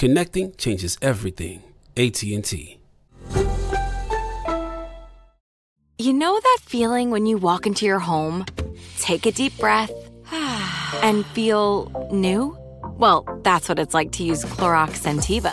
Connecting changes everything. AT&T. You know that feeling when you walk into your home, take a deep breath, and feel new? Well, that's what it's like to use Clorox Sentiva.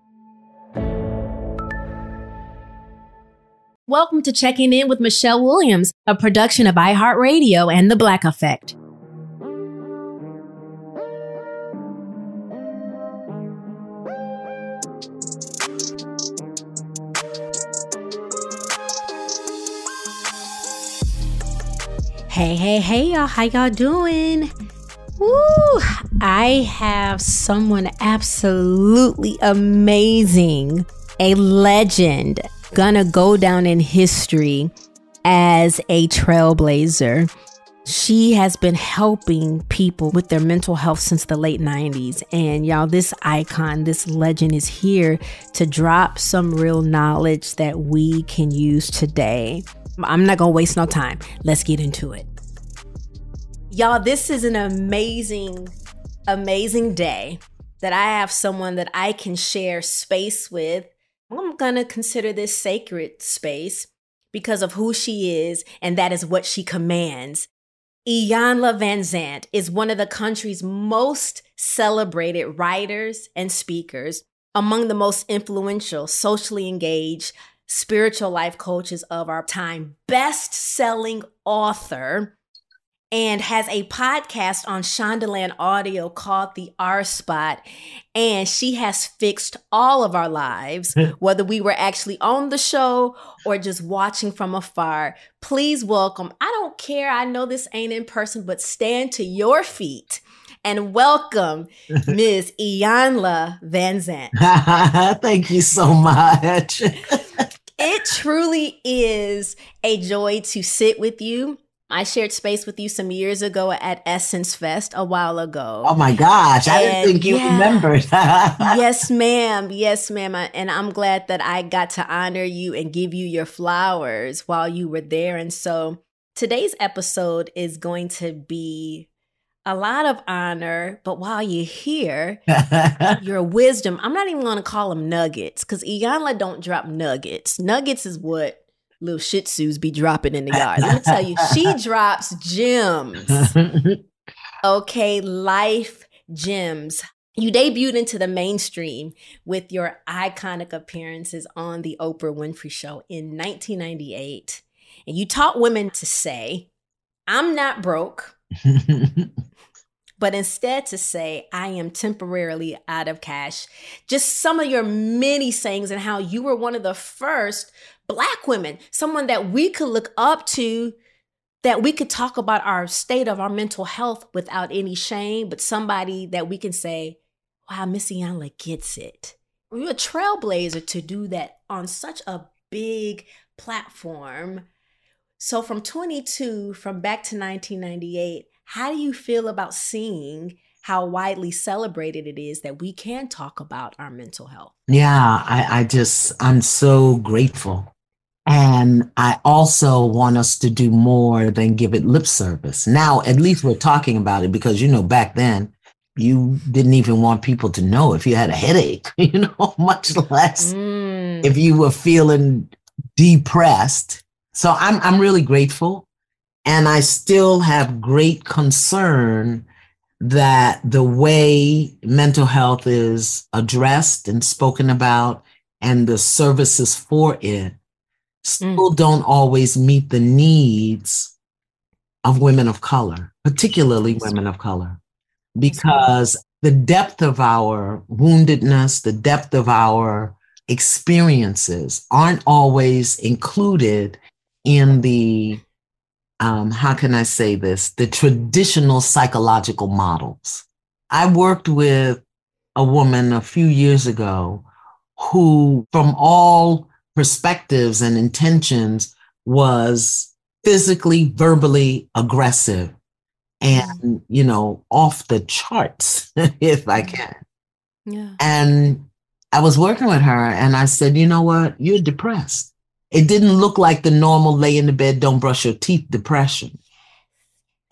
Welcome to Checking In with Michelle Williams, a production of iHeartRadio and The Black Effect. Hey, hey, hey, y'all. How y'all doing? Woo! I have someone absolutely amazing, a legend, gonna go down in history as a trailblazer. She has been helping people with their mental health since the late 90s. And y'all, this icon, this legend is here to drop some real knowledge that we can use today. I'm not gonna waste no time. Let's get into it. Y'all, this is an amazing, amazing day that I have someone that I can share space with. I'm going to consider this sacred space because of who she is, and that is what she commands. Iyanla Vanzant is one of the country's most celebrated writers and speakers, among the most influential, socially engaged, spiritual life coaches of our time, best selling author and has a podcast on Shondaland Audio called The R Spot. And she has fixed all of our lives, whether we were actually on the show or just watching from afar. Please welcome, I don't care, I know this ain't in person, but stand to your feet and welcome Ms. Iyanla Vanzant. Thank you so much. it truly is a joy to sit with you I shared space with you some years ago at Essence Fest a while ago. Oh my gosh, I didn't think you yeah. remembered. yes, ma'am. Yes, ma'am. And I'm glad that I got to honor you and give you your flowers while you were there. And so today's episode is going to be a lot of honor, but while you're here, your wisdom. I'm not even going to call them nuggets because Iyanla don't drop nuggets. Nuggets is what little shih tzus be dropping in the yard. Let me tell you, she drops gems. Okay, life gems. You debuted into the mainstream with your iconic appearances on The Oprah Winfrey Show in 1998. And you taught women to say, I'm not broke, but instead to say, I am temporarily out of cash. Just some of your many sayings and how you were one of the first Black women, someone that we could look up to that we could talk about our state of our mental health without any shame, but somebody that we can say, wow, Missy Iyanla gets it. You're a trailblazer to do that on such a big platform. So from 22, from back to 1998, how do you feel about seeing how widely celebrated it is that we can talk about our mental health? Yeah, I, I just, I'm so grateful and I also want us to do more than give it lip service. Now, at least we're talking about it because, you know, back then you didn't even want people to know if you had a headache, you know, much less mm. if you were feeling depressed. So I'm, I'm really grateful. And I still have great concern that the way mental health is addressed and spoken about and the services for it still mm. don't always meet the needs of women of color, particularly women of color, because the depth of our woundedness, the depth of our experiences aren't always included in the, um, how can I say this, the traditional psychological models. I worked with a woman a few years ago who, from all perspectives and intentions was physically, verbally aggressive and, mm. you know, off the charts, if I mm. can. Yeah. And I was working with her and I said, you know what? You're depressed. It didn't look like the normal lay in the bed, don't brush your teeth depression.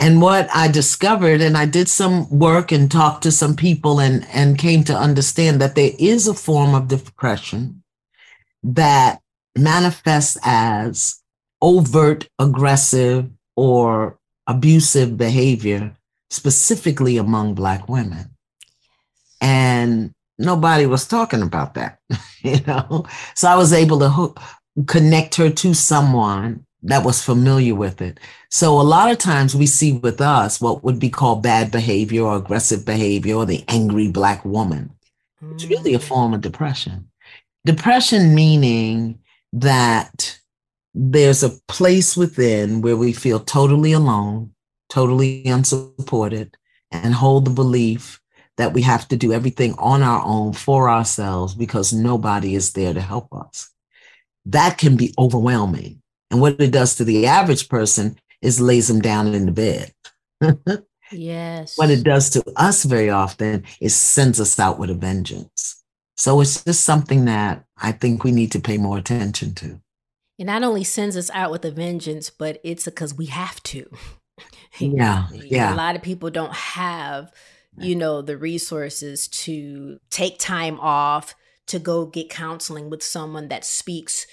And what I discovered, and I did some work and talked to some people and, and came to understand that there is a form of depression that manifests as overt aggressive or abusive behavior, specifically among Black women. And nobody was talking about that, you know? So I was able to hook, connect her to someone that was familiar with it. So a lot of times we see with us what would be called bad behavior or aggressive behavior or the angry Black woman. It's really a mm. form of depression. Depression meaning that there's a place within where we feel totally alone, totally unsupported, and hold the belief that we have to do everything on our own for ourselves because nobody is there to help us. That can be overwhelming. And what it does to the average person is lays them down in the bed. yes. What it does to us very often is sends us out with a vengeance. So it's just something that I think we need to pay more attention to. It not only sends us out with a vengeance, but it's because we have to. Yeah. Yeah. A lot of people don't have, you know, the resources to take time off to go get counseling with someone that speaks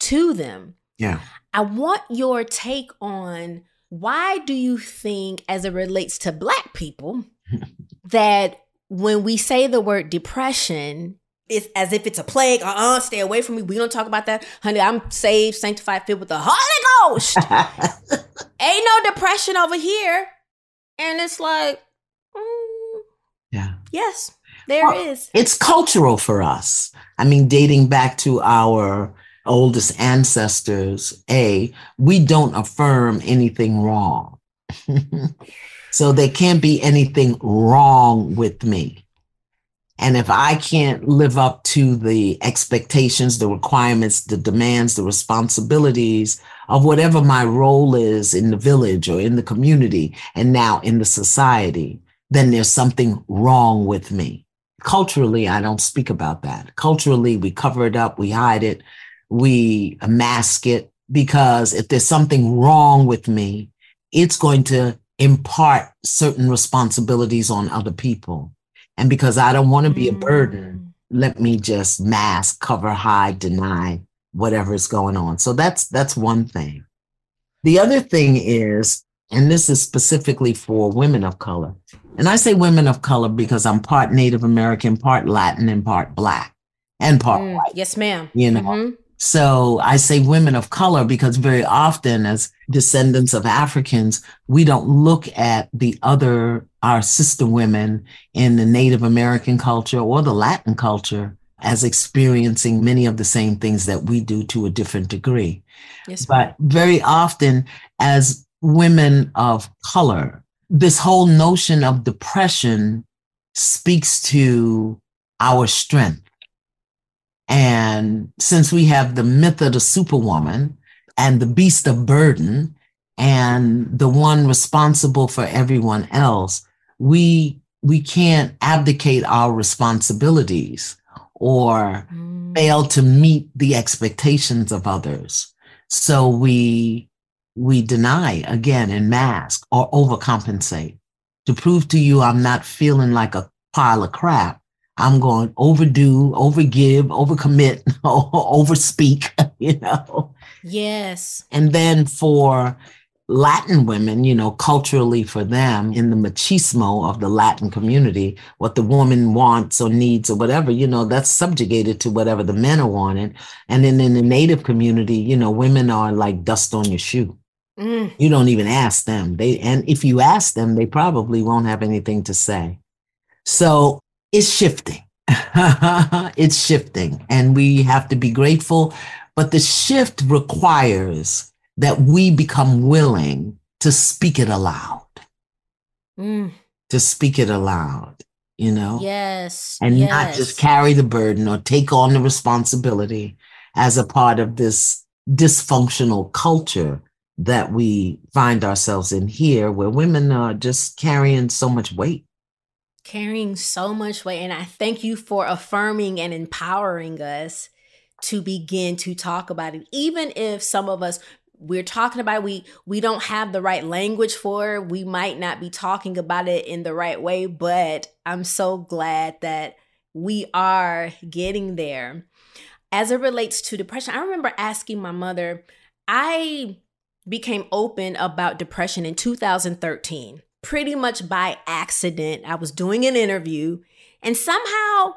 to them. Yeah. I want your take on why do you think, as it relates to Black people, that when we say the word depression, it's as if it's a plague. Uh uh-uh, stay away from me. We don't talk about that. Honey, I'm saved, sanctified, filled with the Holy Ghost. Ain't no depression over here. And it's like, mm, yeah. Yes, there well, is. It's cultural for us. I mean, dating back to our oldest ancestors, A, we don't affirm anything wrong. so there can't be anything wrong with me. And if I can't live up to the expectations, the requirements, the demands, the responsibilities of whatever my role is in the village or in the community and now in the society, then there's something wrong with me. Culturally, I don't speak about that. Culturally, we cover it up, we hide it, we mask it because if there's something wrong with me, it's going to impart certain responsibilities on other people. And because I don't want to be a burden, mm. let me just mask, cover, hide, deny whatever is going on. So that's that's one thing. The other thing is, and this is specifically for women of color. And I say women of color because I'm part Native American, part Latin, and part Black, and part mm, white. Yes, ma'am. You know. Mm-hmm. So I say women of color because very often, as descendants of Africans, we don't look at the other, our sister women in the Native American culture or the Latin culture as experiencing many of the same things that we do to a different degree. Yes, but very often, as women of color, this whole notion of depression speaks to our strength. And since we have the myth of the superwoman and the beast of burden and the one responsible for everyone else, we we can't abdicate our responsibilities or mm. fail to meet the expectations of others. So we we deny again and mask or overcompensate to prove to you I'm not feeling like a pile of crap. I'm going overdo, overgive, overcommit, overspeak, you know. Yes. And then for Latin women, you know, culturally for them in the machismo of the Latin community, what the woman wants or needs or whatever, you know, that's subjugated to whatever the men are wanting. And then in the native community, you know, women are like dust on your shoe. Mm. You don't even ask them. They and if you ask them, they probably won't have anything to say. So it's shifting. it's shifting. And we have to be grateful. But the shift requires that we become willing to speak it aloud. Mm. To speak it aloud, you know? Yes. And yes. not just carry the burden or take on the responsibility as a part of this dysfunctional culture that we find ourselves in here, where women are just carrying so much weight. Carrying so much weight. And I thank you for affirming and empowering us to begin to talk about it even if some of us we're talking about we we don't have the right language for it. we might not be talking about it in the right way but i'm so glad that we are getting there as it relates to depression i remember asking my mother i became open about depression in 2013 pretty much by accident i was doing an interview and somehow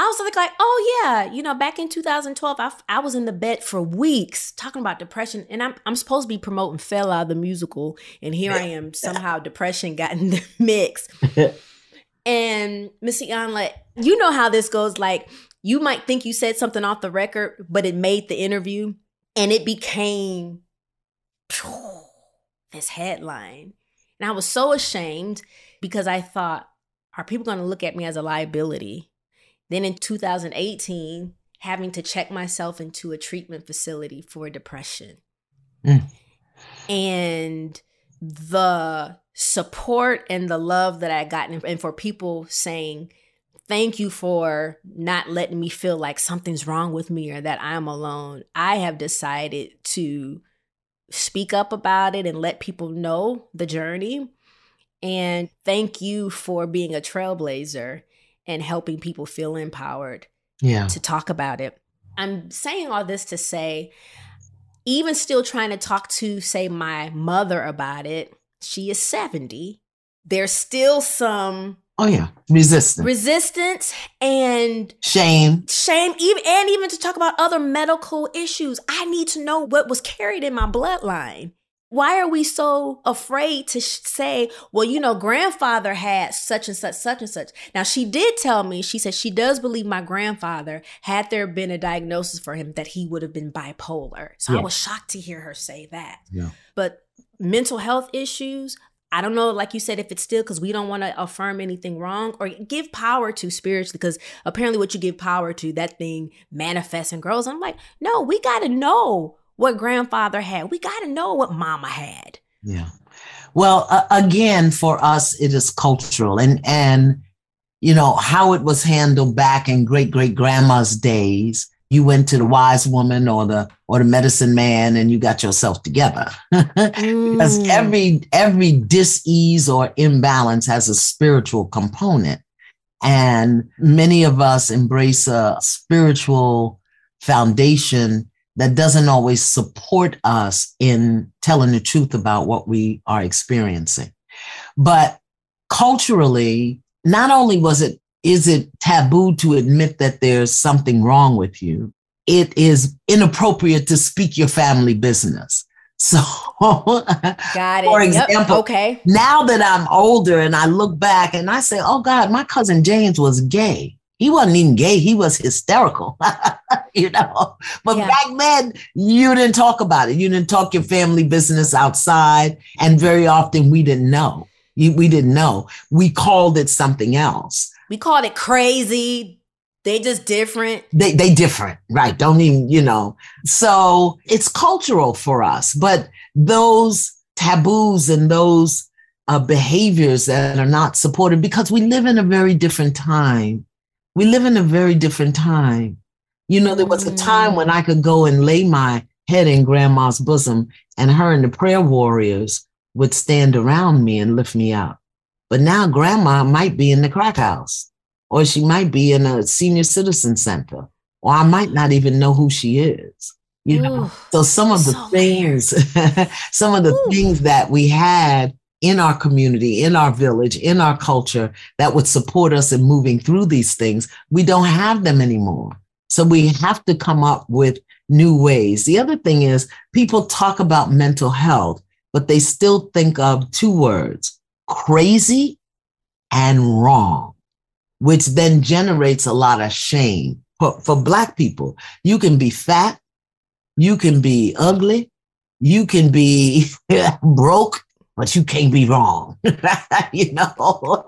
I was like, like, oh yeah, you know, back in 2012, I, I was in the bed for weeks talking about depression, and I'm I'm supposed to be promoting Fela the musical, and here I am somehow depression got in the mix. and Missy Iyanla, you know how this goes. Like, you might think you said something off the record, but it made the interview, and it became this headline, and I was so ashamed because I thought, are people going to look at me as a liability? Then in 2018, having to check myself into a treatment facility for depression. Mm. And the support and the love that I got, and for people saying, Thank you for not letting me feel like something's wrong with me or that I'm alone. I have decided to speak up about it and let people know the journey. And thank you for being a trailblazer and helping people feel empowered yeah. to talk about it. I'm saying all this to say, even still trying to talk to, say, my mother about it, she is 70. There's still some Oh yeah, resistance, resistance, and shame, shame, even and even to talk about other medical issues. I need to know what was carried in my bloodline why are we so afraid to sh- say, well, you know, grandfather had such and such, such and such? Now, she did tell me, she said she does believe my grandfather, had there been a diagnosis for him, that he would have been bipolar. So yeah. I was shocked to hear her say that. Yeah. But mental health issues, I don't know, like you said, if it's still because we don't want to affirm anything wrong or give power to spiritually, because apparently what you give power to, that thing manifests and grows. I'm like, no, we got to know what grandfather had. We got to know what mama had. Yeah. Well, uh, again, for us, it is cultural and, and, you know, how it was handled back in great great grandma's days. You went to the wise woman or the or the medicine man and you got yourself together. because mm. every every dis-ease or imbalance has a spiritual component. And many of us embrace a spiritual foundation that doesn't always support us in telling the truth about what we are experiencing. But culturally, not only was it is it taboo to admit that there's something wrong with you, it is inappropriate to speak your family business. So, got it. For example, yep. okay. Now that I'm older and I look back and I say, "Oh God, my cousin James was gay." He wasn't even gay; he was hysterical, you know. But yeah. back then, you didn't talk about it. You didn't talk your family business outside, and very often we didn't know. We didn't know. We called it something else. We called it crazy, they just different. They they different, right? Don't even, you know. So it's cultural for us, but those taboos and those uh, behaviors that are not supported because we live in a very different time. We live in a very different time. You know, there was a time when mm. I could go and lay my head in grandma's bosom and her and the prayer warriors would stand around me and lift me up. But now grandma might be in the crack house or she might be in a senior citizen center, or I might not even know who she is. You know, Ooh, so some of the so things, some of the Ooh. things that we had in our community, in our village, in our culture that would support us in moving through these things, we don't have them anymore. So we have to come up with new ways. The other thing is people talk about mental health, but they still think of two words crazy and wrong which then generates a lot of shame. For, for Black people, you can be fat, you can be ugly, you can be broke, but you can't be wrong. you know,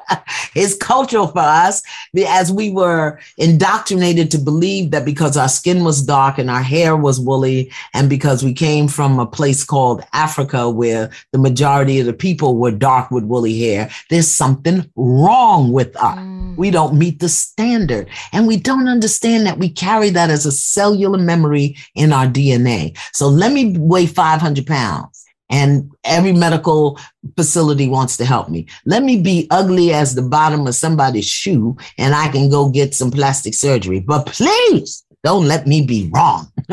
it's cultural for us as we were indoctrinated to believe that because our skin was dark and our hair was woolly, and because we came from a place called Africa where the majority of the people were dark with woolly hair, there's something wrong with us. Mm. We don't meet the standard. And we don't understand that we carry that as a cellular memory in our DNA. So let me weigh 500 pounds and every medical facility wants to help me. Let me be ugly as the bottom of somebody's shoe and I can go get some plastic surgery. But please don't let me be wrong.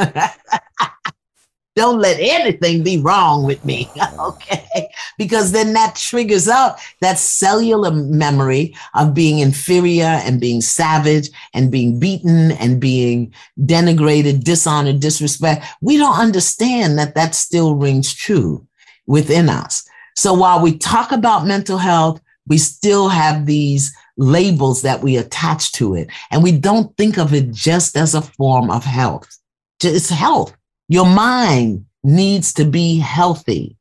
don't let anything be wrong with me. okay. Because then that triggers up that cellular memory of being inferior and being savage and being beaten and being denigrated, dishonored, disrespect. We don't understand that that still rings true within us. So while we talk about mental health, we still have these labels that we attach to it. And we don't think of it just as a form of health. It's health. Your mind needs to be healthy.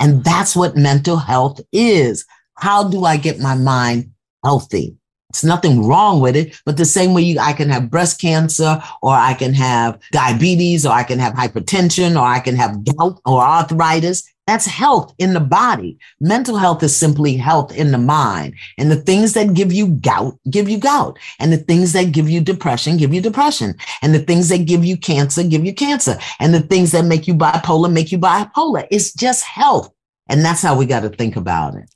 And that's what mental health is. How do I get my mind healthy? It's nothing wrong with it, but the same way you, I can have breast cancer or I can have diabetes or I can have hypertension or I can have gout or arthritis. That's health in the body. Mental health is simply health in the mind. And the things that give you gout, give you gout. And the things that give you depression, give you depression. And the things that give you cancer, give you cancer. And the things that make you bipolar, make you bipolar. It's just health. And that's how we got to think about it.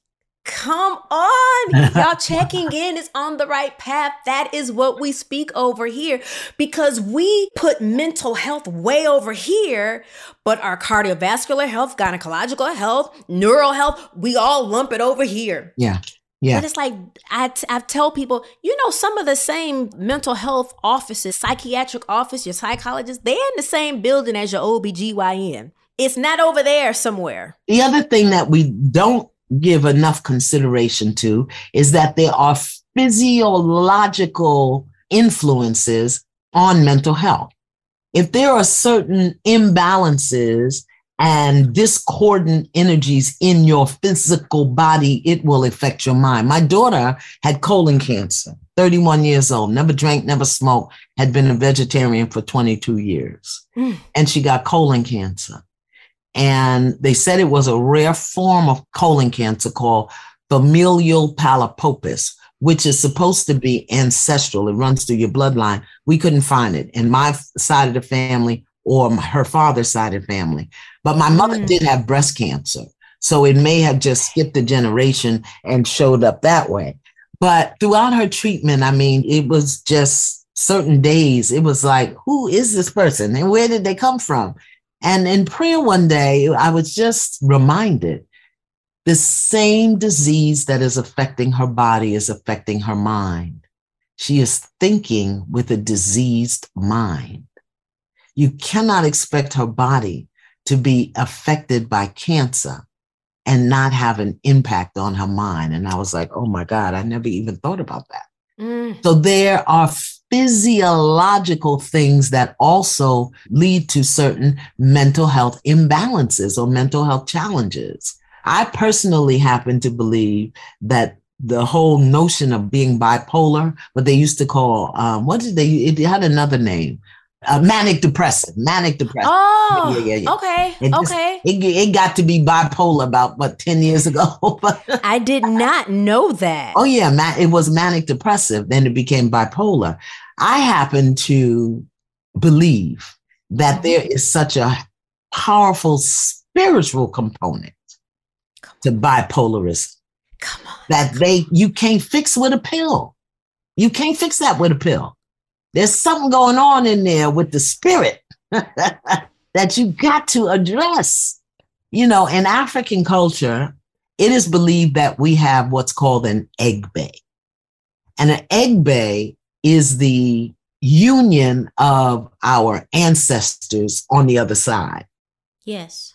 Come on. Y'all checking in is on the right path. That is what we speak over here because we put mental health way over here, but our cardiovascular health, gynecological health, neural health, we all lump it over here. Yeah. Yeah. But it's like I, t- I tell people, you know, some of the same mental health offices, psychiatric office, your psychologist, they're in the same building as your OBGYN. It's not over there somewhere. The other thing that we don't give enough consideration to is that there are physiological influences on mental health. If there are certain imbalances and discordant energies in your physical body, it will affect your mind. My daughter had colon cancer, 31 years old, never drank, never smoked, had been a vegetarian for 22 years, mm. and she got colon cancer. And they said it was a rare form of colon cancer called familial polyposis, which is supposed to be ancestral. It runs through your bloodline. We couldn't find it in my side of the family or her father's side of the family. But my mother mm. did have breast cancer. So it may have just skipped a generation and showed up that way. But throughout her treatment, I mean, it was just certain days, it was like, who is this person and where did they come from? And in prayer one day, I was just reminded the same disease that is affecting her body is affecting her mind. She is thinking with a diseased mind. You cannot expect her body to be affected by cancer and not have an impact on her mind. And I was like, oh my God, I never even thought about that. Mm. So there are physiological things that also lead to certain mental health imbalances or mental health challenges. I personally happen to believe that the whole notion of being bipolar, what they used to call, um, what did they, it had another name, uh, manic depressive, manic depressive. Oh, yeah, yeah, yeah. okay, it just, okay. It, it got to be bipolar about what ten years ago. I did not know that. Oh yeah, man, it was manic depressive. Then it became bipolar. I happen to believe that there is such a powerful spiritual component to bipolarism. Come on. That they you can't fix with a pill. You can't fix that with a pill. There's something going on in there with the spirit that you got to address. You know, in African culture, it is believed that we have what's called an egbe. And an egbe is the union of our ancestors on the other side. Yes.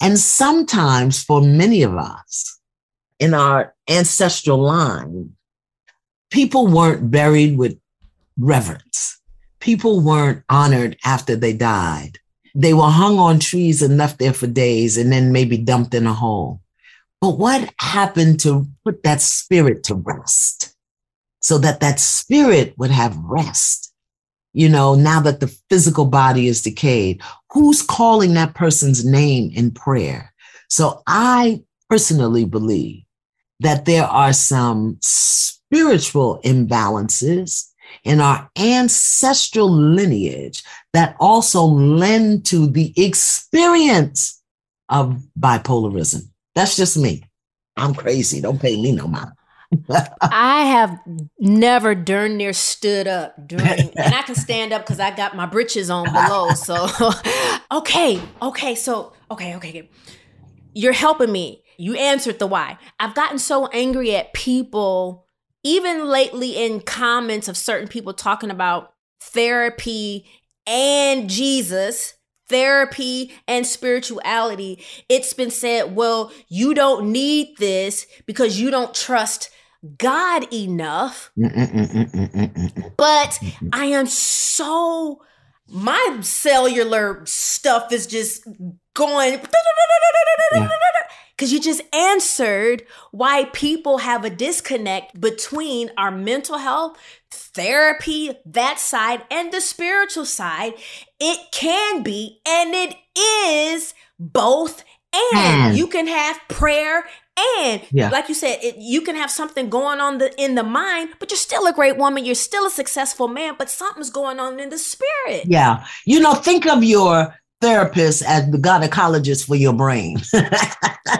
And sometimes for many of us in our ancestral line, people weren't buried with reverence. People weren't honored after they died. They were hung on trees and left there for days and then maybe dumped in a hole. But what happened to put that spirit to rest so that that spirit would have rest? You know, now that the physical body is decayed, who's calling that person's name in prayer? So I personally believe that there are some spiritual imbalances in our ancestral lineage that also lend to the experience of bipolarism. That's just me. I'm crazy. Don't pay me no mind. I have never darn near stood up during, and I can stand up because I got my britches on below. So, okay, okay, so okay, okay, you're helping me. You answered the why. I've gotten so angry at people even lately in comments of certain people talking about therapy and Jesus, therapy and spirituality, it's been said, well, you don't need this because you don't trust God enough. but I am so, my cellular stuff is just going. Yeah because you just answered why people have a disconnect between our mental health, therapy, that side, and the spiritual side. It can be, and it is both. And mm. you can have prayer and yeah. like you said, it, you can have something going on the, in the mind, but you're still a great woman. You're still a successful man, but something's going on in the spirit. Yeah. You know, think of your therapist as the gynecologist for your brain.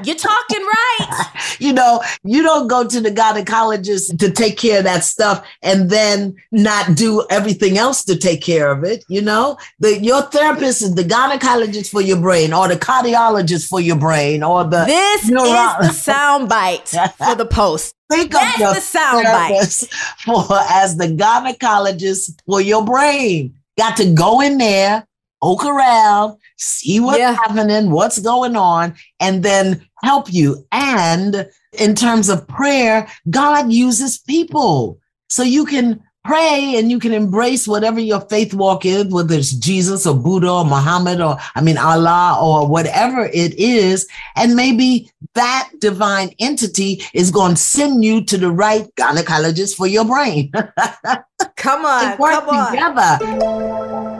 You're talking right. you know, you don't go to the gynecologist to take care of that stuff and then not do everything else to take care of it. You know, the, your therapist is the gynecologist for your brain or the cardiologist for your brain or the. This neuro- is the sound bite for the post. Think That's of your the sound bite. for as the gynecologist for your brain. Got to go in there poke around, see what's yeah. happening, what's going on, and then help you. And in terms of prayer, God uses people. So you can pray and you can embrace whatever your faith walk is, whether it's Jesus or Buddha or Muhammad or, I mean, Allah or whatever it is. And maybe that divine entity is going to send you to the right gynecologist for your brain. come on, come on. Together.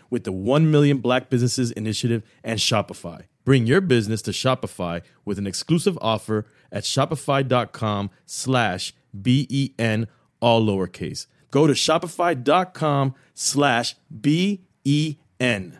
with the 1 Million Black Businesses Initiative and Shopify. Bring your business to Shopify with an exclusive offer at shopify.com slash B-E-N, all lowercase. Go to shopify.com slash B-E-N.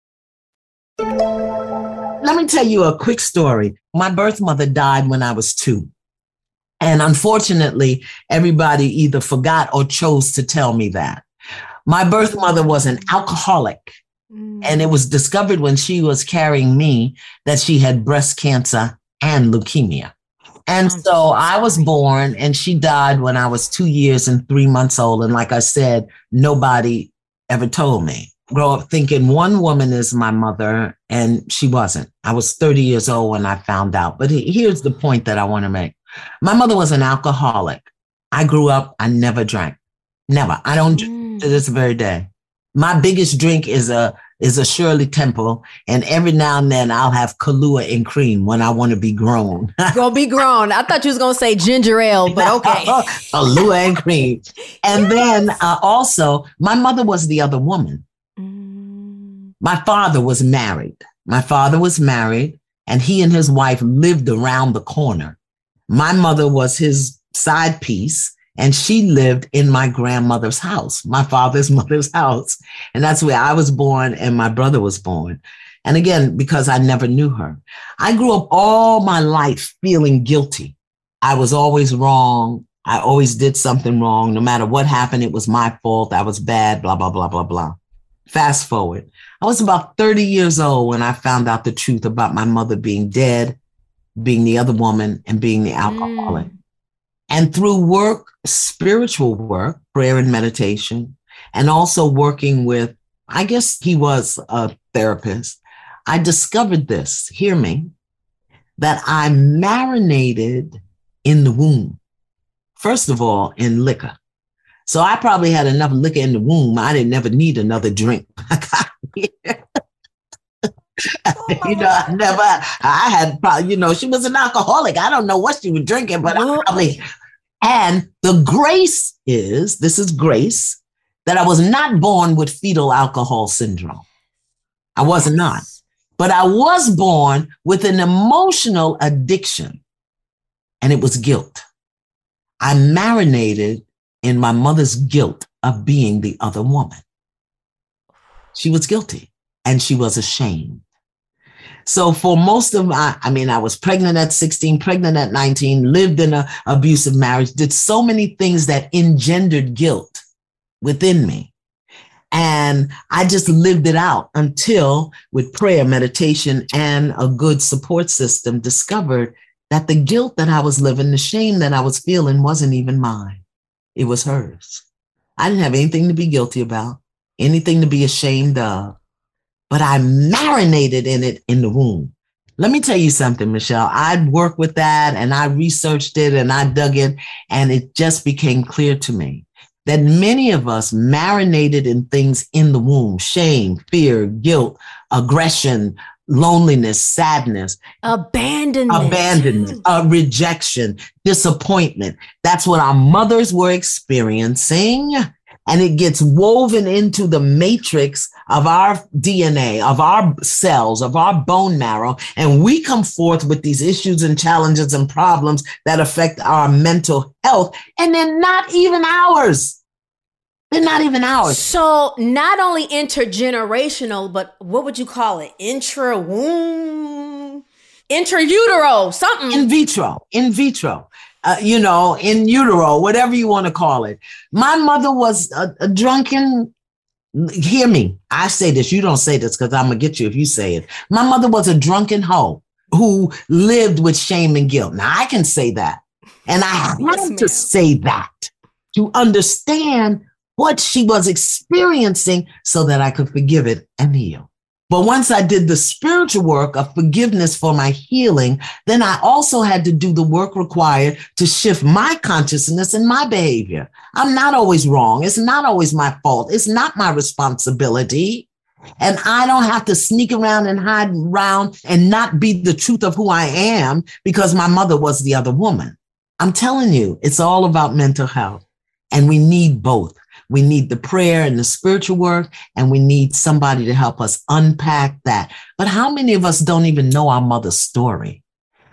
Let me tell you a quick story. My birth mother died when I was two. And unfortunately, everybody either forgot or chose to tell me that. My birth mother was an alcoholic. Mm. And it was discovered when she was carrying me that she had breast cancer and leukemia. And so I was born and she died when I was two years and three months old. And like I said, nobody ever told me. Grow up thinking one woman is my mother, and she wasn't. I was 30 years old when I found out. But here's the point that I want to make my mother was an alcoholic. I grew up, I never drank. Never. I don't drink to this very day. My biggest drink is a is a Shirley Temple, and every now and then I'll have Kahlua and cream when I want to be grown. gonna be grown. I thought you was gonna say ginger ale, but okay. Kahlua and cream, and yes. then uh, also my mother was the other woman. My father was married. My father was married, and he and his wife lived around the corner. My mother was his side piece and she lived in my grandmother's house, my father's mother's house. And that's where I was born and my brother was born. And again, because I never knew her, I grew up all my life feeling guilty. I was always wrong. I always did something wrong. No matter what happened, it was my fault. I was bad, blah, blah, blah, blah, blah. Fast forward. I was about 30 years old when I found out the truth about my mother being dead, being the other woman, and being the alcoholic. Mm. And through work, spiritual work, prayer and meditation, and also working with, I guess he was a therapist, I discovered this, hear me, that I marinated in the womb. First of all, in liquor. So I probably had enough liquor in the womb. I didn't never need another drink. Oh, you know, I never, I had probably, you know, she was an alcoholic. I don't know what she was drinking, but I probably and the grace is this is grace that I was not born with fetal alcohol syndrome. I was not. But I was born with an emotional addiction, and it was guilt. I marinated in my mother's guilt of being the other woman. She was guilty and she was ashamed. So for most of my, I mean, I was pregnant at 16, pregnant at 19, lived in an abusive marriage, did so many things that engendered guilt within me. And I just lived it out until with prayer, meditation, and a good support system discovered that the guilt that I was living, the shame that I was feeling wasn't even mine. It was hers. I didn't have anything to be guilty about, anything to be ashamed of but I marinated in it in the womb. Let me tell you something, Michelle. I worked with that and I researched it and I dug in, and it just became clear to me that many of us marinated in things in the womb shame, fear, guilt, aggression, loneliness, sadness, abandonment, abandonment, uh, rejection, disappointment. That's what our mothers were experiencing and it gets woven into the matrix of our DNA, of our cells, of our bone marrow. And we come forth with these issues and challenges and problems that affect our mental health. And they're not even ours. They're not even ours. So, not only intergenerational, but what would you call it? Intra womb, intrautero, something. In vitro, in vitro uh, you know, in utero, whatever you want to call it. My mother was a, a drunken. Hear me. I say this. You don't say this because I'm gonna get you if you say it. My mother was a drunken hoe who lived with shame and guilt. Now I can say that, and I have yes, to say that to understand what she was experiencing so that I could forgive it and heal. But once I did the spiritual work of forgiveness for my healing, then I also had to do the work required to shift my consciousness and my behavior. I'm not always wrong. It's not always my fault. It's not my responsibility. And I don't have to sneak around and hide around and not be the truth of who I am because my mother was the other woman. I'm telling you, it's all about mental health and we need both. We need the prayer and the spiritual work, and we need somebody to help us unpack that. But how many of us don't even know our mother's story?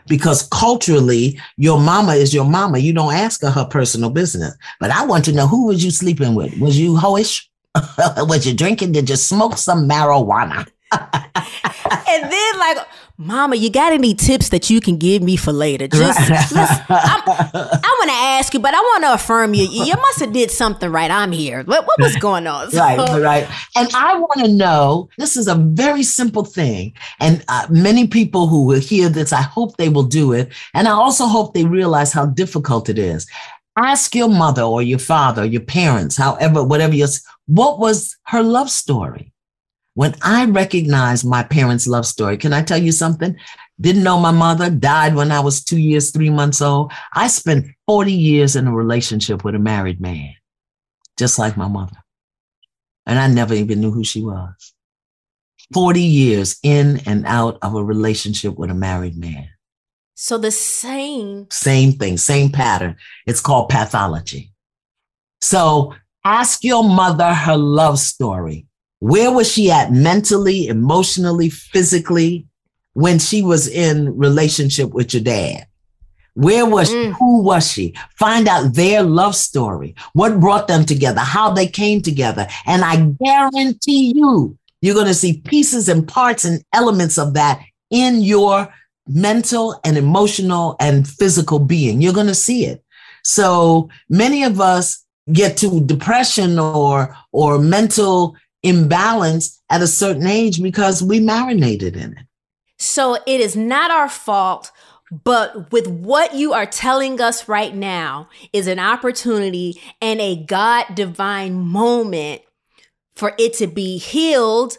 Because culturally, your mama is your mama. You don't ask her her personal business. But I want to know who was you sleeping with? Was you hoish? was you drinking? Did you smoke some marijuana? And then like Mama, you got any tips that you can give me for later? Just, i want to ask you, but I want to affirm you. You must have did something right. I'm here. What, what was going on? So, right, right. And I want to know. This is a very simple thing, and uh, many people who will hear this, I hope they will do it, and I also hope they realize how difficult it is. Ask your mother or your father, your parents, however, whatever your, what was her love story? When I recognized my parents' love story, can I tell you something? Didn't know my mother, died when I was two years, three months old. I spent 40 years in a relationship with a married man, just like my mother. And I never even knew who she was. 40 years in and out of a relationship with a married man. So the same. Same thing, same pattern. It's called pathology. So ask your mother her love story. Where was she at mentally, emotionally, physically when she was in relationship with your dad? Where was mm. she? Who was she? Find out their love story. What brought them together? How they came together. And I guarantee you, you're going to see pieces and parts and elements of that in your mental and emotional and physical being. You're going to see it. So many of us get to depression or or mental imbalance at a certain age because we marinated in it. So it is not our fault, but with what you are telling us right now is an opportunity and a God divine moment for it to be healed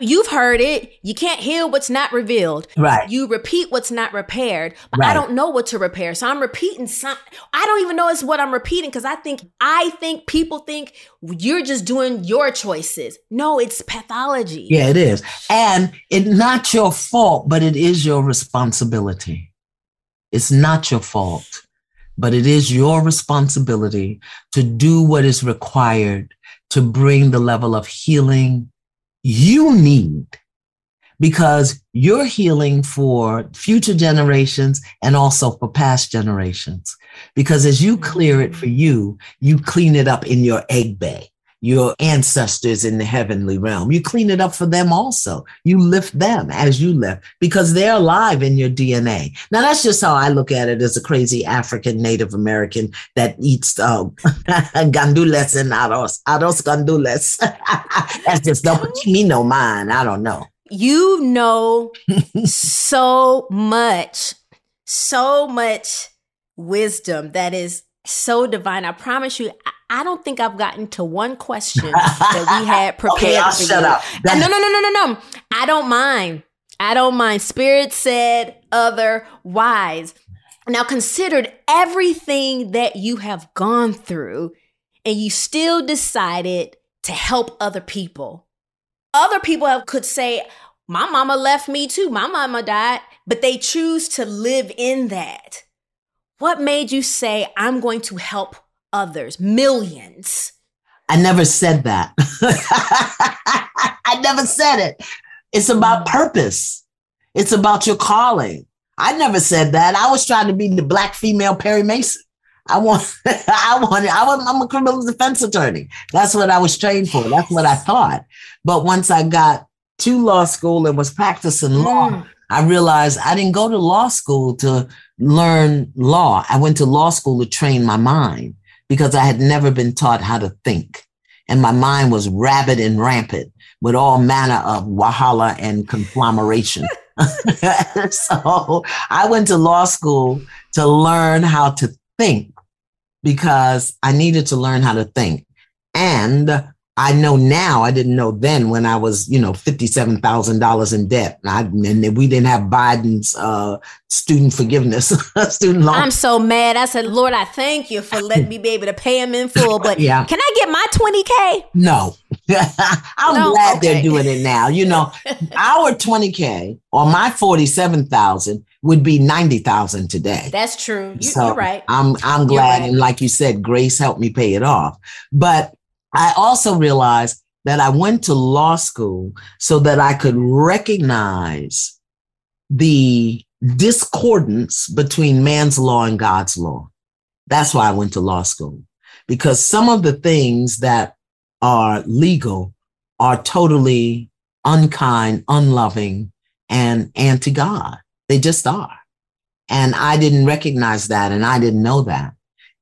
You've heard it. You can't heal what's not revealed. Right. You repeat what's not repaired, but right. I don't know what to repair. So I'm repeating some I don't even know it's what I'm repeating because I think I think people think you're just doing your choices. No, it's pathology. Yeah, it is. And it's not your fault, but it is your responsibility. It's not your fault, but it is your responsibility to do what is required to bring the level of healing you need because you're healing for future generations and also for past generations. Because as you clear it for you, you clean it up in your egbe your ancestors in the heavenly realm. You clean it up for them also. You lift them as you lift because they're alive in your DNA. Now, that's just how I look at it as a crazy African Native American that eats uh, gandules and arroz, arroz gandules. that's just, me no mind. I don't know. You know so much, so much wisdom that is so divine. I promise you, I don't think I've gotten to one question that we had prepared. okay, I'll shut you. up. Uh, no, no, no, no, no, no. I don't mind. I don't mind. Spirit said otherwise. Now, considered everything that you have gone through, and you still decided to help other people. Other people have, could say, My mama left me too. My mama died, but they choose to live in that. What made you say, I'm going to help others, millions? I never said that. I never said it. It's about mm. purpose. It's about your calling. I never said that. I was trying to be the black female Perry Mason. I want, I wanted, I want, I'm a criminal defense attorney. That's what I was trained for. That's what I thought. But once I got to law school and was practicing law, mm. I realized I didn't go to law school to learn law. I went to law school to train my mind because I had never been taught how to think. And my mind was rabid and rampant with all manner of wahala and conglomeration. so I went to law school to learn how to think because I needed to learn how to think. And I know now, I didn't know then when I was, you know, $57,000 in debt. I, and we didn't have Biden's uh, student forgiveness, student loan. I'm so mad. I said, Lord, I thank you for letting me be able to pay him in full. But yeah. can I get my 20K? No. I'm no? glad okay. they're doing it now. You know, our 20K or my 47,000 would be 90,000 today. That's true. You, are right. I'm, I'm glad. Right. And like you said, grace helped me pay it off. But I also realized that I went to law school so that I could recognize the discordance between man's law and God's law. That's why I went to law school because some of the things that are legal are totally unkind, unloving, and anti God. They just are. And I didn't recognize that and I didn't know that.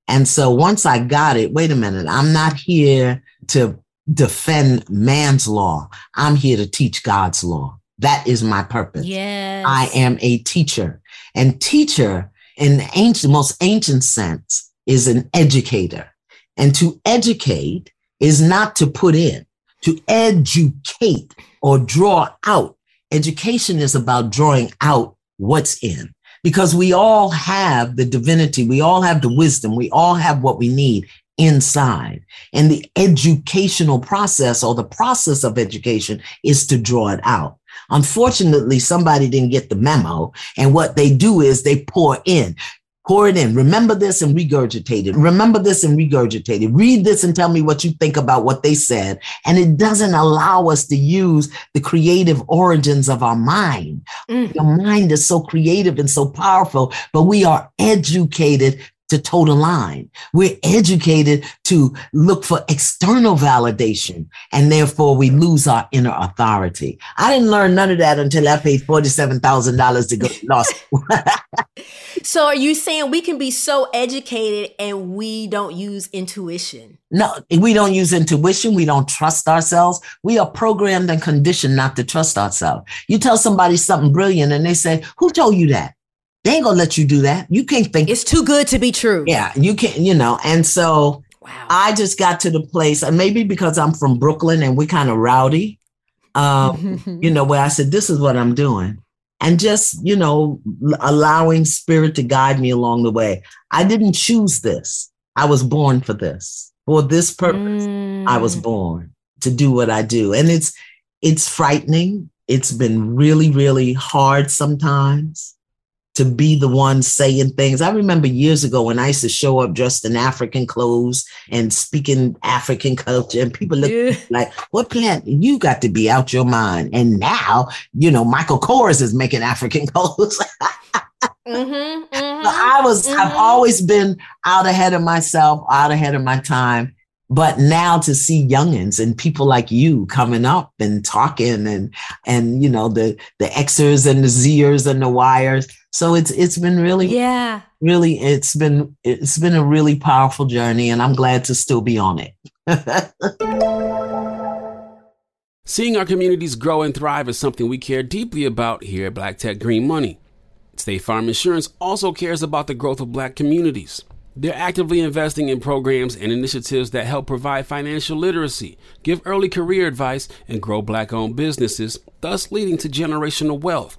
And so once I got it, wait a minute, I'm not here to defend man's law. I'm here to teach God's law. That is my purpose. Yes. I am a teacher. And teacher in the ancient, most ancient sense is an educator. And to educate is not to put in, to educate or draw out. Education is about drawing out what's in because we all have the divinity. We all have the wisdom. We all have what we need inside. And the educational process or the process of education is to draw it out. Unfortunately, somebody didn't get the memo. And what they do is they pour in. Pour it in. Remember this and regurgitate it. Remember this and regurgitate it. Read this and tell me what you think about what they said. And it doesn't allow us to use the creative origins of our mind. Mm. Your mind is so creative and so powerful, but we are educated to toe the line. We're educated to look for external validation, and therefore we lose our inner authority. I didn't learn none of that until I paid $47,000 to go to law school. so are you saying we can be so educated and we don't use intuition? No, we don't use intuition. We don't trust ourselves. We are programmed and conditioned not to trust ourselves. You tell somebody something brilliant and they say, Who told you that? They ain't gonna let you do that. You can't think it's too good to be true. Yeah, you can't, you know. And so wow. I just got to the place, and maybe because I'm from Brooklyn and we kind of rowdy, um, you know, where I said, This is what I'm doing. And just, you know, allowing spirit to guide me along the way. I didn't choose this. I was born for this. For this purpose, mm. I was mm. born to do what I do. And it's it's frightening. It's been really, really hard sometimes to be the one saying things. I remember years ago when I used to show up dressed in African clothes and speaking African culture, and people look yeah. like, "What plant? You got to be out your mind." And now, you know, Michael Kors is making African clothes. mm-hmm, mm-hmm, I was, mm-hmm. I've always been out ahead of myself, out ahead of my time. But now to see youngins and people like you coming up and talking and and you know the the Xers and the Zers and the wires. So it's it's been really yeah really it's been it's been a really powerful journey and I'm glad to still be on it. Seeing our communities grow and thrive is something we care deeply about here at Black Tech Green Money. State Farm Insurance also cares about the growth of black communities. They're actively investing in programs and initiatives that help provide financial literacy, give early career advice, and grow black owned businesses, thus leading to generational wealth,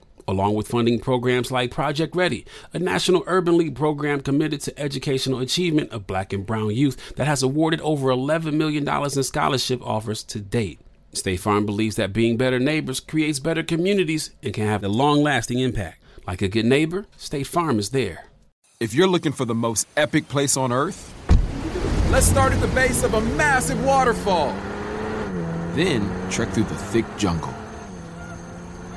along with funding programs like Project Ready, a national urban league program committed to educational achievement of black and brown youth that has awarded over $11 million in scholarship offers to date. State Farm believes that being better neighbors creates better communities and can have a long lasting impact. Like a good neighbor, State Farm is there. If you're looking for the most epic place on earth, let's start at the base of a massive waterfall. Then trek through the thick jungle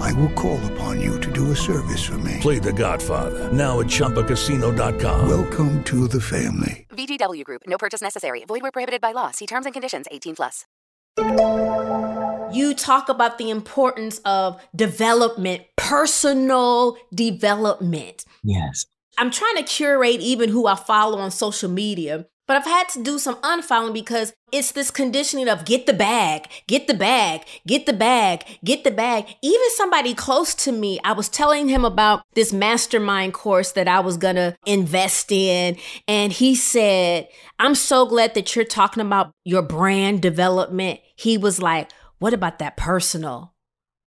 I will call upon you to do a service for me. Play The Godfather now at Chumbacasino.com. Welcome to the family. VGW Group. No purchase necessary. Void where prohibited by law. See terms and conditions. 18 plus. You talk about the importance of development, personal development. Yes. I'm trying to curate even who I follow on social media, but I've had to do some unfollowing because it's this conditioning of get the bag, get the bag, get the bag, get the bag. Even somebody close to me, I was telling him about this mastermind course that I was gonna invest in. And he said, I'm so glad that you're talking about your brand development. He was like, What about that personal?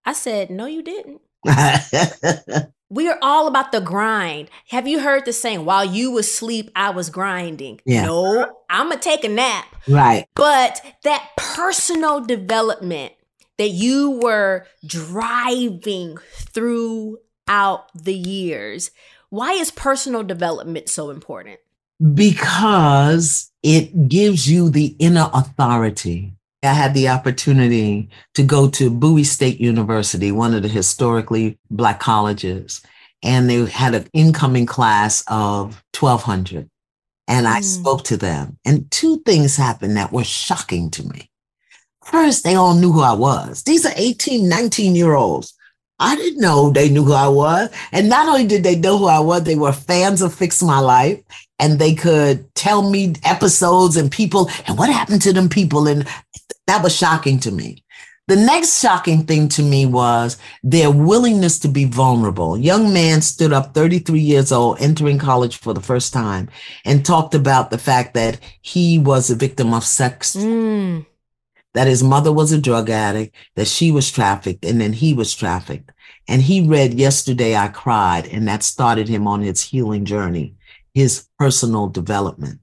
I said, No, you didn't. we are all about the grind. Have you heard the saying, while you was asleep, I was grinding? Yeah. No, I'm going to take a nap. Right. But that personal development that you were driving throughout the years, why is personal development so important? Because it gives you the inner authority. I had the opportunity to go to Bowie State University, one of the historically Black colleges, and they had an incoming class of 1,200. And I mm. spoke to them, and two things happened that were shocking to me. First, they all knew who I was. These are 18, 19 year olds. I didn't know they knew who I was. And not only did they know who I was, they were fans of Fix My Life and they could tell me episodes and people and what happened to them people. And that was shocking to me. The next shocking thing to me was their willingness to be vulnerable. Young man stood up 33 years old, entering college for the first time, and talked about the fact that he was a victim of sex. Mm. That his mother was a drug addict, that she was trafficked, and then he was trafficked. And he read Yesterday I Cried, and that started him on his healing journey, his personal development.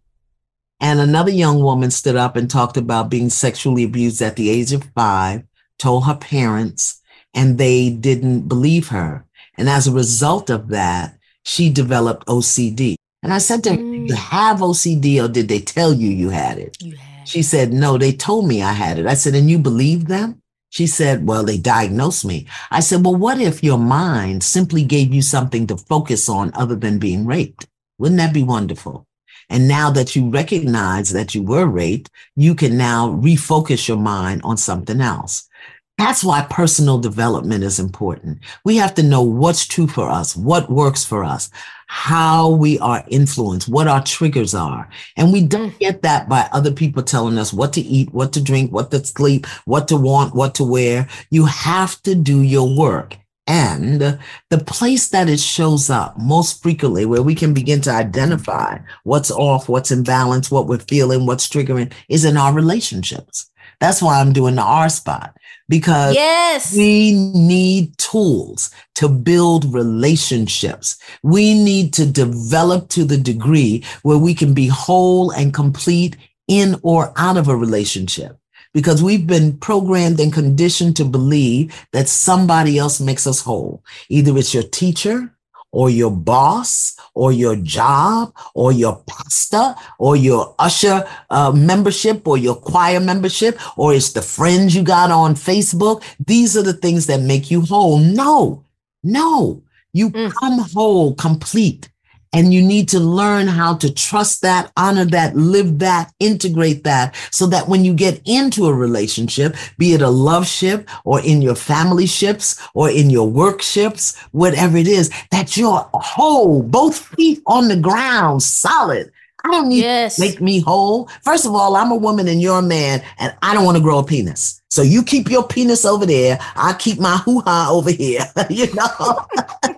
And another young woman stood up and talked about being sexually abused at the age of five, told her parents, and they didn't believe her. And as a result of that, she developed OCD. And I said to her, mm. you have OCD or did they tell you you had it? You had she said, no, they told me I had it. I said, and you believe them? She said, well, they diagnosed me. I said, well, what if your mind simply gave you something to focus on other than being raped? Wouldn't that be wonderful? And now that you recognize that you were raped, you can now refocus your mind on something else. That's why personal development is important. We have to know what's true for us, what works for us, how we are influenced, what our triggers are. And we don't get that by other people telling us what to eat, what to drink, what to sleep, what to want, what to wear. You have to do your work. And the place that it shows up most frequently, where we can begin to identify what's off, what's in balance, what we're feeling, what's triggering, is in our relationships. That's why I'm doing the R spot because yes. we need tools to build relationships. We need to develop to the degree where we can be whole and complete in or out of a relationship because we've been programmed and conditioned to believe that somebody else makes us whole. Either it's your teacher or your boss or your job or your pastor or your usher uh, membership or your choir membership or it's the friends you got on Facebook. These are the things that make you whole. No, no, you mm. come whole, complete and you need to learn how to trust that, honor that, live that, integrate that so that when you get into a relationship, be it a love ship or in your family ships or in your work ships, whatever it is, that you're whole, both feet on the ground, solid. I don't need yes. to make me whole. First of all, I'm a woman and you're a man, and I don't want to grow a penis. So you keep your penis over there. I keep my hoo ha over here. you know?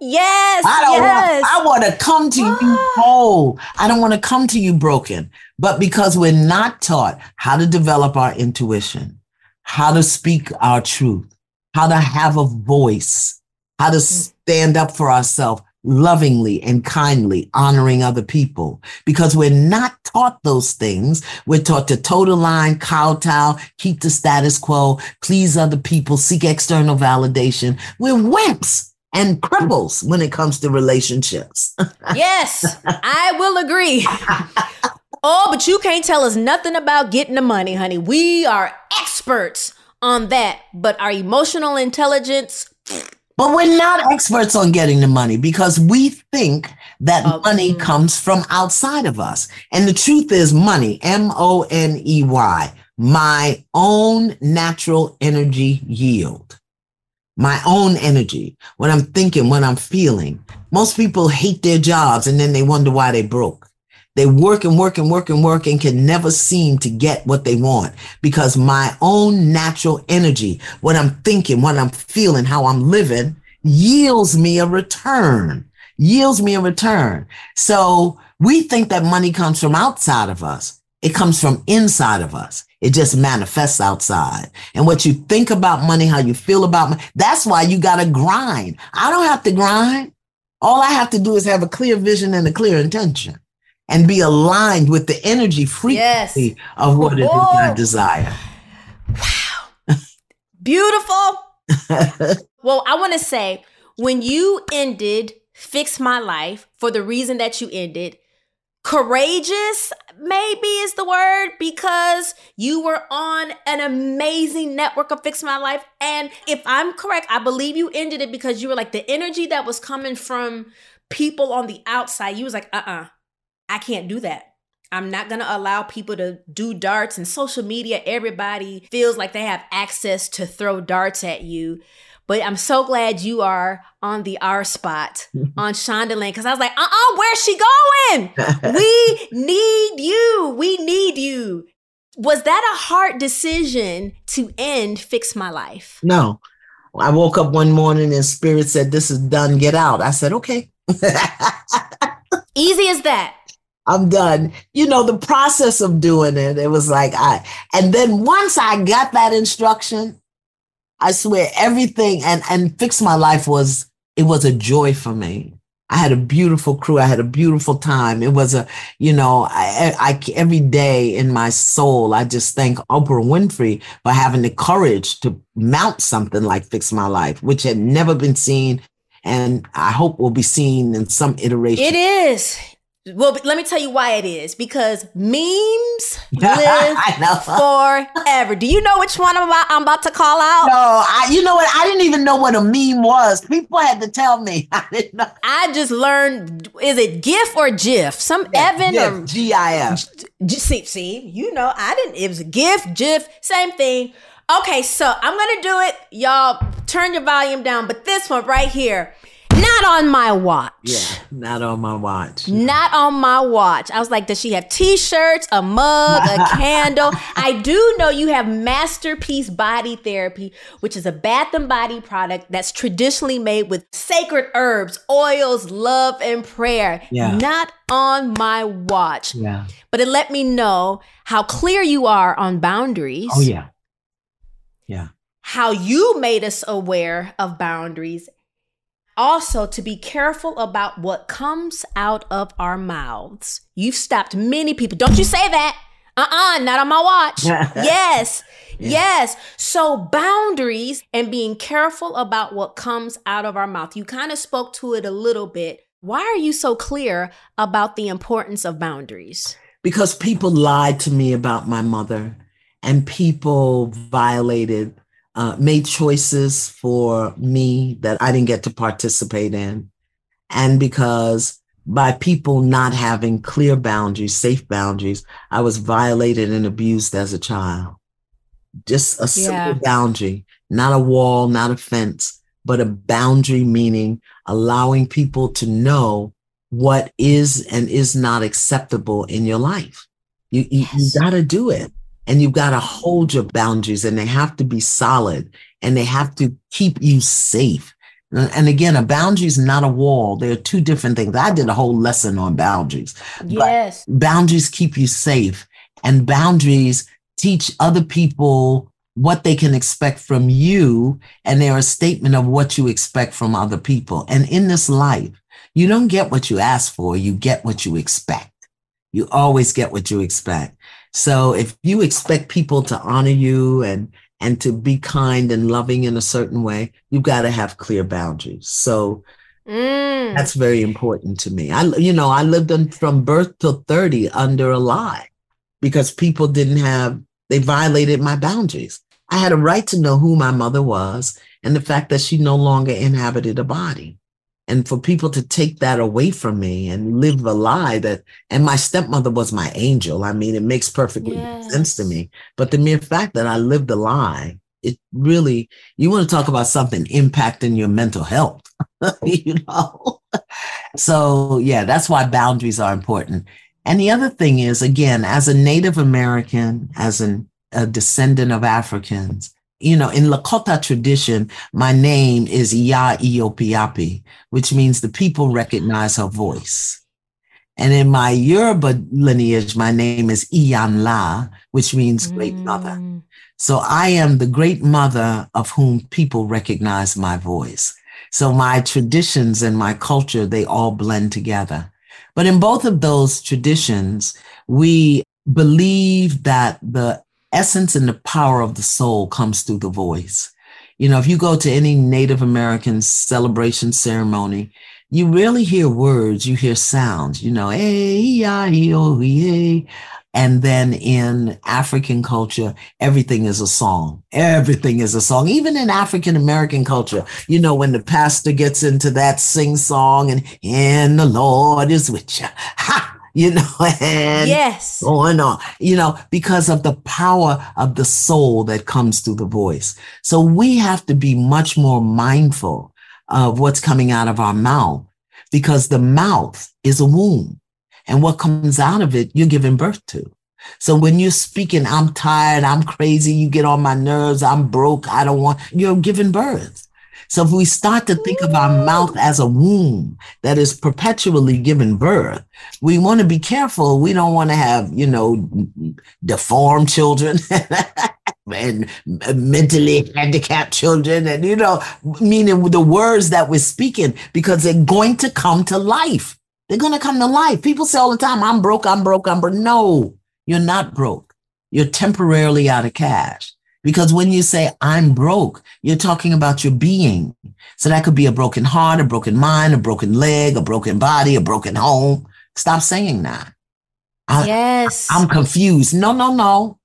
yes. I don't yes. want I want to come to you whole. I don't want to come to you broken. But because we're not taught how to develop our intuition, how to speak our truth, how to have a voice, how to mm. stand up for ourselves, lovingly and kindly, honoring other people because we're not taught those things. We're taught to toe the line, kowtow, keep the status quo, please other people, seek external validation. We're wimps and cripples when it comes to relationships. yes, I will agree. oh, but you can't tell us nothing about getting the money, honey. We are experts on that, but our emotional intelligence. But we're not experts on getting the money because we think that Oh, money mm. comes from outside of us. And the truth is, money, M O N E Y, my own natural energy yield, my own energy, what I'm thinking, what I'm feeling. Most people hate their jobs and then they wonder why they broke. They work and work and work and work and can never seem to get what they want because my own natural energy, what I'm thinking, what I'm feeling, how I'm living yields me a return, yields me a return. So we think that money comes from outside of us. It comes from inside of us. It just manifests outside. And what you think about money, how you feel about money, that's why you got to grind. I don't have to grind. All I have to do is have a clear vision and a clear intention and be aligned with the energy frequency of what it is I desire. Beautiful. well, I want to say when you ended Fix My Life for the reason that you ended, courageous maybe is the word because you were on an amazing network of Fix My Life. And if I'm correct, I believe you ended it because you were like the energy that was coming from people on the outside. You was like, uh uh I can't do that. I'm not to allow people to do darts and social media. Everybody feels like they have access to throw darts at you. But I'm so glad you are on the R spot on Shondaland because I was like, uh uh where's she going? we need you. We need you. Was that a hard decision to end Fix My Life? No. I woke up one morning and spirit said, This is done. Get out. I said, Okay. Easy as that. I'm done. You know, the process of doing it, it was like I, and then once I got that instruction, I swear everything and, and fix my life was, it was a joy for me. I had a beautiful crew. I had a beautiful time. It was a, you know, I, I, every day in my soul, I just thank Oprah Winfrey for having the courage to mount something like Fix My Life, which had never been seen. And I hope will be seen in some iteration. It is. Well, let me tell you why it is because memes live forever. Do you know which one I'm about, I'm about to call out? No, I, you know what? I didn't even know what a meme was. People had to tell me. I didn't know. I just learned. Is it GIF or GIF? Some Evan or GIF. G- see, see, you know, I didn't. It was GIF, GIF, same thing. Okay, so I'm gonna do it. Y'all, turn your volume down. But this one right here, not on my watch. Yeah, not on my watch. Not on my watch. I was like, does she have t-shirts, a mug, a candle? I do know you have Masterpiece Body Therapy, which is a bath and body product that's traditionally made with sacred herbs, oils, love, and prayer. Yeah. Not on my watch. Yeah. But it let me know how clear you are on boundaries. Oh, yeah. Yeah. How you made us aware of boundaries. Also, to be careful about what comes out of our mouths. You've stopped many people. Don't you say that. Uh uh not on my watch. yes. Yes. So, boundaries and being careful about what comes out of our mouth. You kind of spoke to it a little bit. Why are you so clear about the importance of boundaries? Because people lied to me about my mother and people violated, uh, made choices for me that I didn't get to participate in. And because by people not having clear boundaries, safe boundaries, I was violated and abused as a child. Just a simple Yeah. boundary, not a wall, not a fence, but a boundary meaning allowing people to know what is and is not acceptable in your life. You, you, you got to do it. And you've got to hold your boundaries and they have to be solid and they have to keep you safe. Uh, And again, a boundary is not a wall. There are two different things. I did a whole lesson on boundaries. Yes. boundaries keep you safe and boundaries teach other people what they can expect from you. And they're a statement of what you expect from other people. And in this life, You don't get what you ask for, you get what you expect. You always get what you expect. So if you expect people to honor you and and to be kind and loving in a certain way, you've got to have clear boundaries. So mm. that's very important to me. I you know, I lived in, from birth till 30 under a lie because people didn't have they violated my boundaries. I had a right to know who my mother was and the fact that she no longer inhabited a body. And for people to take that away from me and live a lie that, and my stepmother was my angel. I mean, it makes perfectly yes. sense to me. But the mere fact that I lived a lie, it really, you want to talk about something impacting your mental health, you know? so, yeah, that's why boundaries are important. And the other thing is, again, as a Native American, as an, a descendant of Africans, you know, in Lakota tradition, my name is Ya Iopiapi, which means the people recognize her voice. And in my Yoruba lineage, my name is Iyanla, which means great mm. mother. So I am the great mother of whom people recognize my voice. So my traditions and my culture, they all blend together. But in both of those traditions, we believe that the essence and the power of the soul comes through the voice. You know, if you go to any Native American celebration ceremony, you really hear words, you hear sounds, you know, yeah, oh, hey. And then in African culture, everything is a song. Everything is a song. Even in African American culture, you know, when the pastor gets into that sing song and, and the Lord is with you. Ha! You know, and yes, going on, you know, because of the power of the soul that comes through the voice. So we have to be much more mindful of what's coming out of our mouth because the mouth is a womb and what comes out of it, you're giving birth to. So when you're speaking, I'm tired, I'm crazy, you get on my nerves, I'm broke, I don't want, you're giving birth. So if we start to think of our mouth as a womb that is perpetually giving birth, we want to be careful. We don't want to have, you know, deformed children. and mentally handicapped children and you know meaning the words that we're speaking because they're going to come to life they're going to come to life people say all the time i'm broke i'm broke i'm broke no you're not broke you're temporarily out of cash because when you say I'm broke, you're talking about your being. So that could be a broken heart, a broken mind, a broken leg, a broken body, a broken home. Stop saying that. I, yes. I'm confused. No, no, no.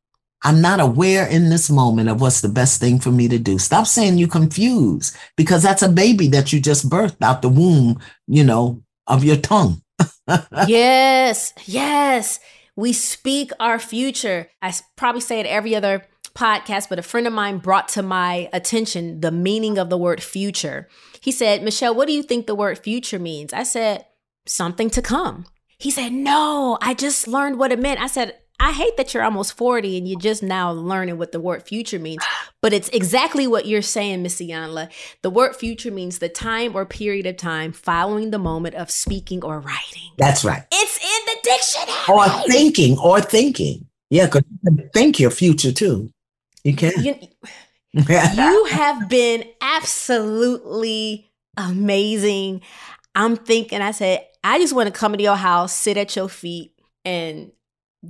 I'm not aware in this moment of what's the best thing for me to do. Stop saying you confused because that's a baby that you just birthed out the womb, you know, of your tongue. yes. Yes. We speak our future. I probably say it every other podcast, but a friend of mine brought to my attention the meaning of the word future. He said, Michelle, what do you think the word future means? I said, something to come. He said, No, I just learned what it meant. I said, I hate that you're almost 40 and you're just now learning what the word future means. But it's exactly what you're saying, Miss Iyanla. The word future means the time or period of time following the moment of speaking or writing. That's right. It's in the dictionary. Or thinking, or thinking. Yeah, because you can think your future too. You can. You, you have been absolutely amazing. I'm thinking, I said, I just want to come to your house, sit at your feet, and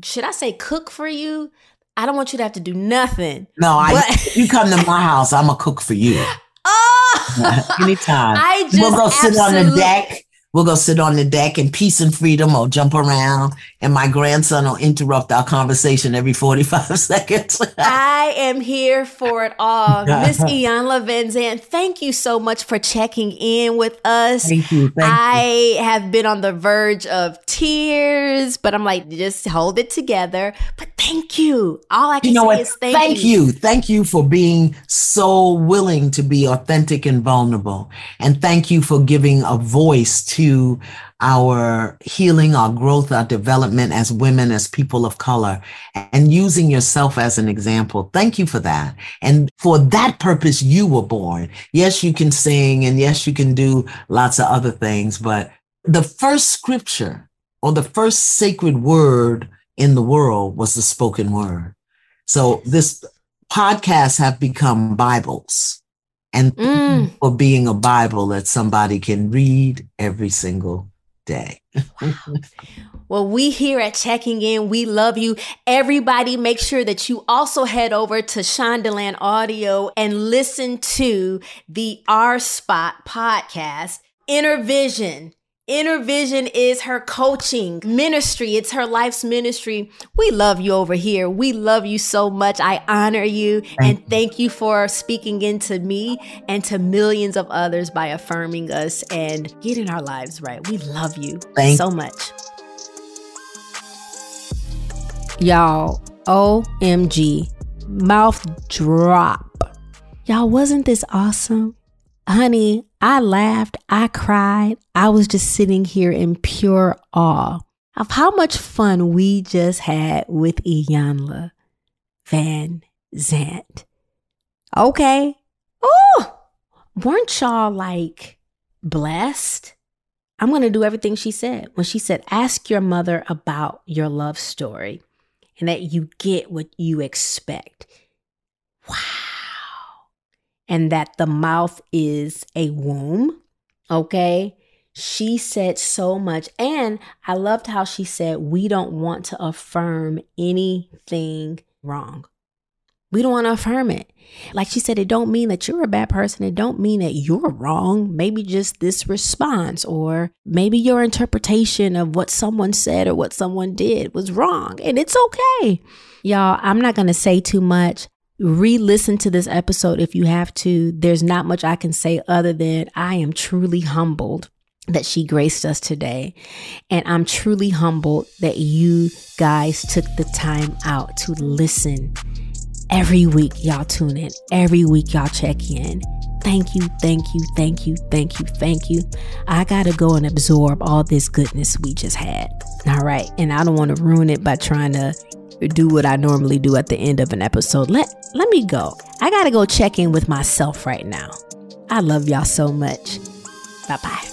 should I say cook for you? I don't want you to have to do nothing. No, but- I, you come to my house, I'm a cook for you. Oh, anytime. I just we'll go sit on the deck We'll go sit on the deck in peace and freedom or jump around. And my grandson will interrupt our conversation every 45 seconds. I am here for it all. Miss Iyanla Van Zandt, thank you so much for checking in with us. Thank you. Thank I you. have been on the verge of tears, but I'm like, just hold it together. But thank you. All I can you know say what? is thank, thank you. you. Thank you for being so willing to be authentic and vulnerable. And thank you for giving a voice to to our healing, our growth, our development as women, as people of color, and using yourself as an example. Thank you for that. And for that purpose, you were born. Yes, you can sing and yes, you can do lots of other things, but the first scripture or the first sacred word in the world was the spoken word. So this podcasts have become Bibles and mm. for being a Bible that somebody can read every single day. Well, we here at Checking In, we love you. Everybody, make sure that you also head over to Shondaland Audio and listen to the R Spot podcast, Inner Vision. Inner Vision is her coaching ministry. It's her life's ministry. We love you over here. We love you so much. I honor you thank and you. thank you for speaking into me and to millions of others by affirming us and getting our lives right. We love you thank so much. Y'all, OMG, mouth drop. Y'all, wasn't this awesome? Honey, I laughed, I cried. I was just sitting here in pure awe of how much fun we just had with Iyanla Van Zant. Okay. Oh, weren't y'all like blessed? I'm going to do everything she said. When she said, ask your mother about your love story and that you get what you expect. Wow. And that the mouth is a womb. Okay. She said so much. And I loved how she said, we don't want to affirm anything wrong. We don't want to affirm it. Like she said, it don't mean that you're a bad person. It don't mean that you're wrong. Maybe just this response or maybe your interpretation of what someone said or what someone did was wrong. And it's okay. Y'all, I'm not going to say too much. Re listen to this episode if you have to. There's not much I can say other than I am truly humbled that she graced us today. And I'm truly humbled that you guys took the time out to listen Every week, y'all tune in. Every week, y'all check in. Thank you, thank you, thank you, thank you, thank you. I gotta go and absorb all this goodness we just had. All right. And I don't want to ruin it by trying to do what I normally do at the end of an episode. Let let me go. I gotta go check in with myself right now. I love y'all so much. Bye bye.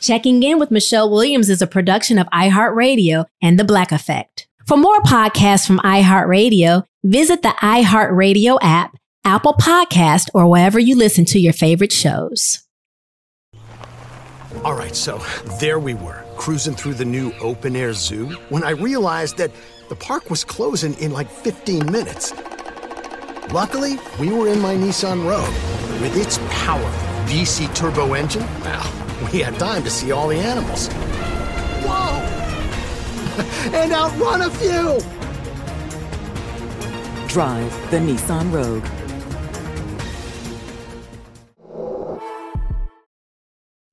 Checking In with Michelle Williams is a production of iHeartRadio and The Black Effect. For more podcasts from iHeartRadio, visit the iHeartRadio app, Apple Podcast, or wherever you listen to your favorite shows. All right, so there we were, cruising through the new open air zoo when I realized that the park was closing in like 15 minutes. Luckily, we were in my Nissan Rogue. With its powerful VC turbo engine, well, we had time to see all the animals. Whoa! and outrun a few! Drive the Nissan Rogue.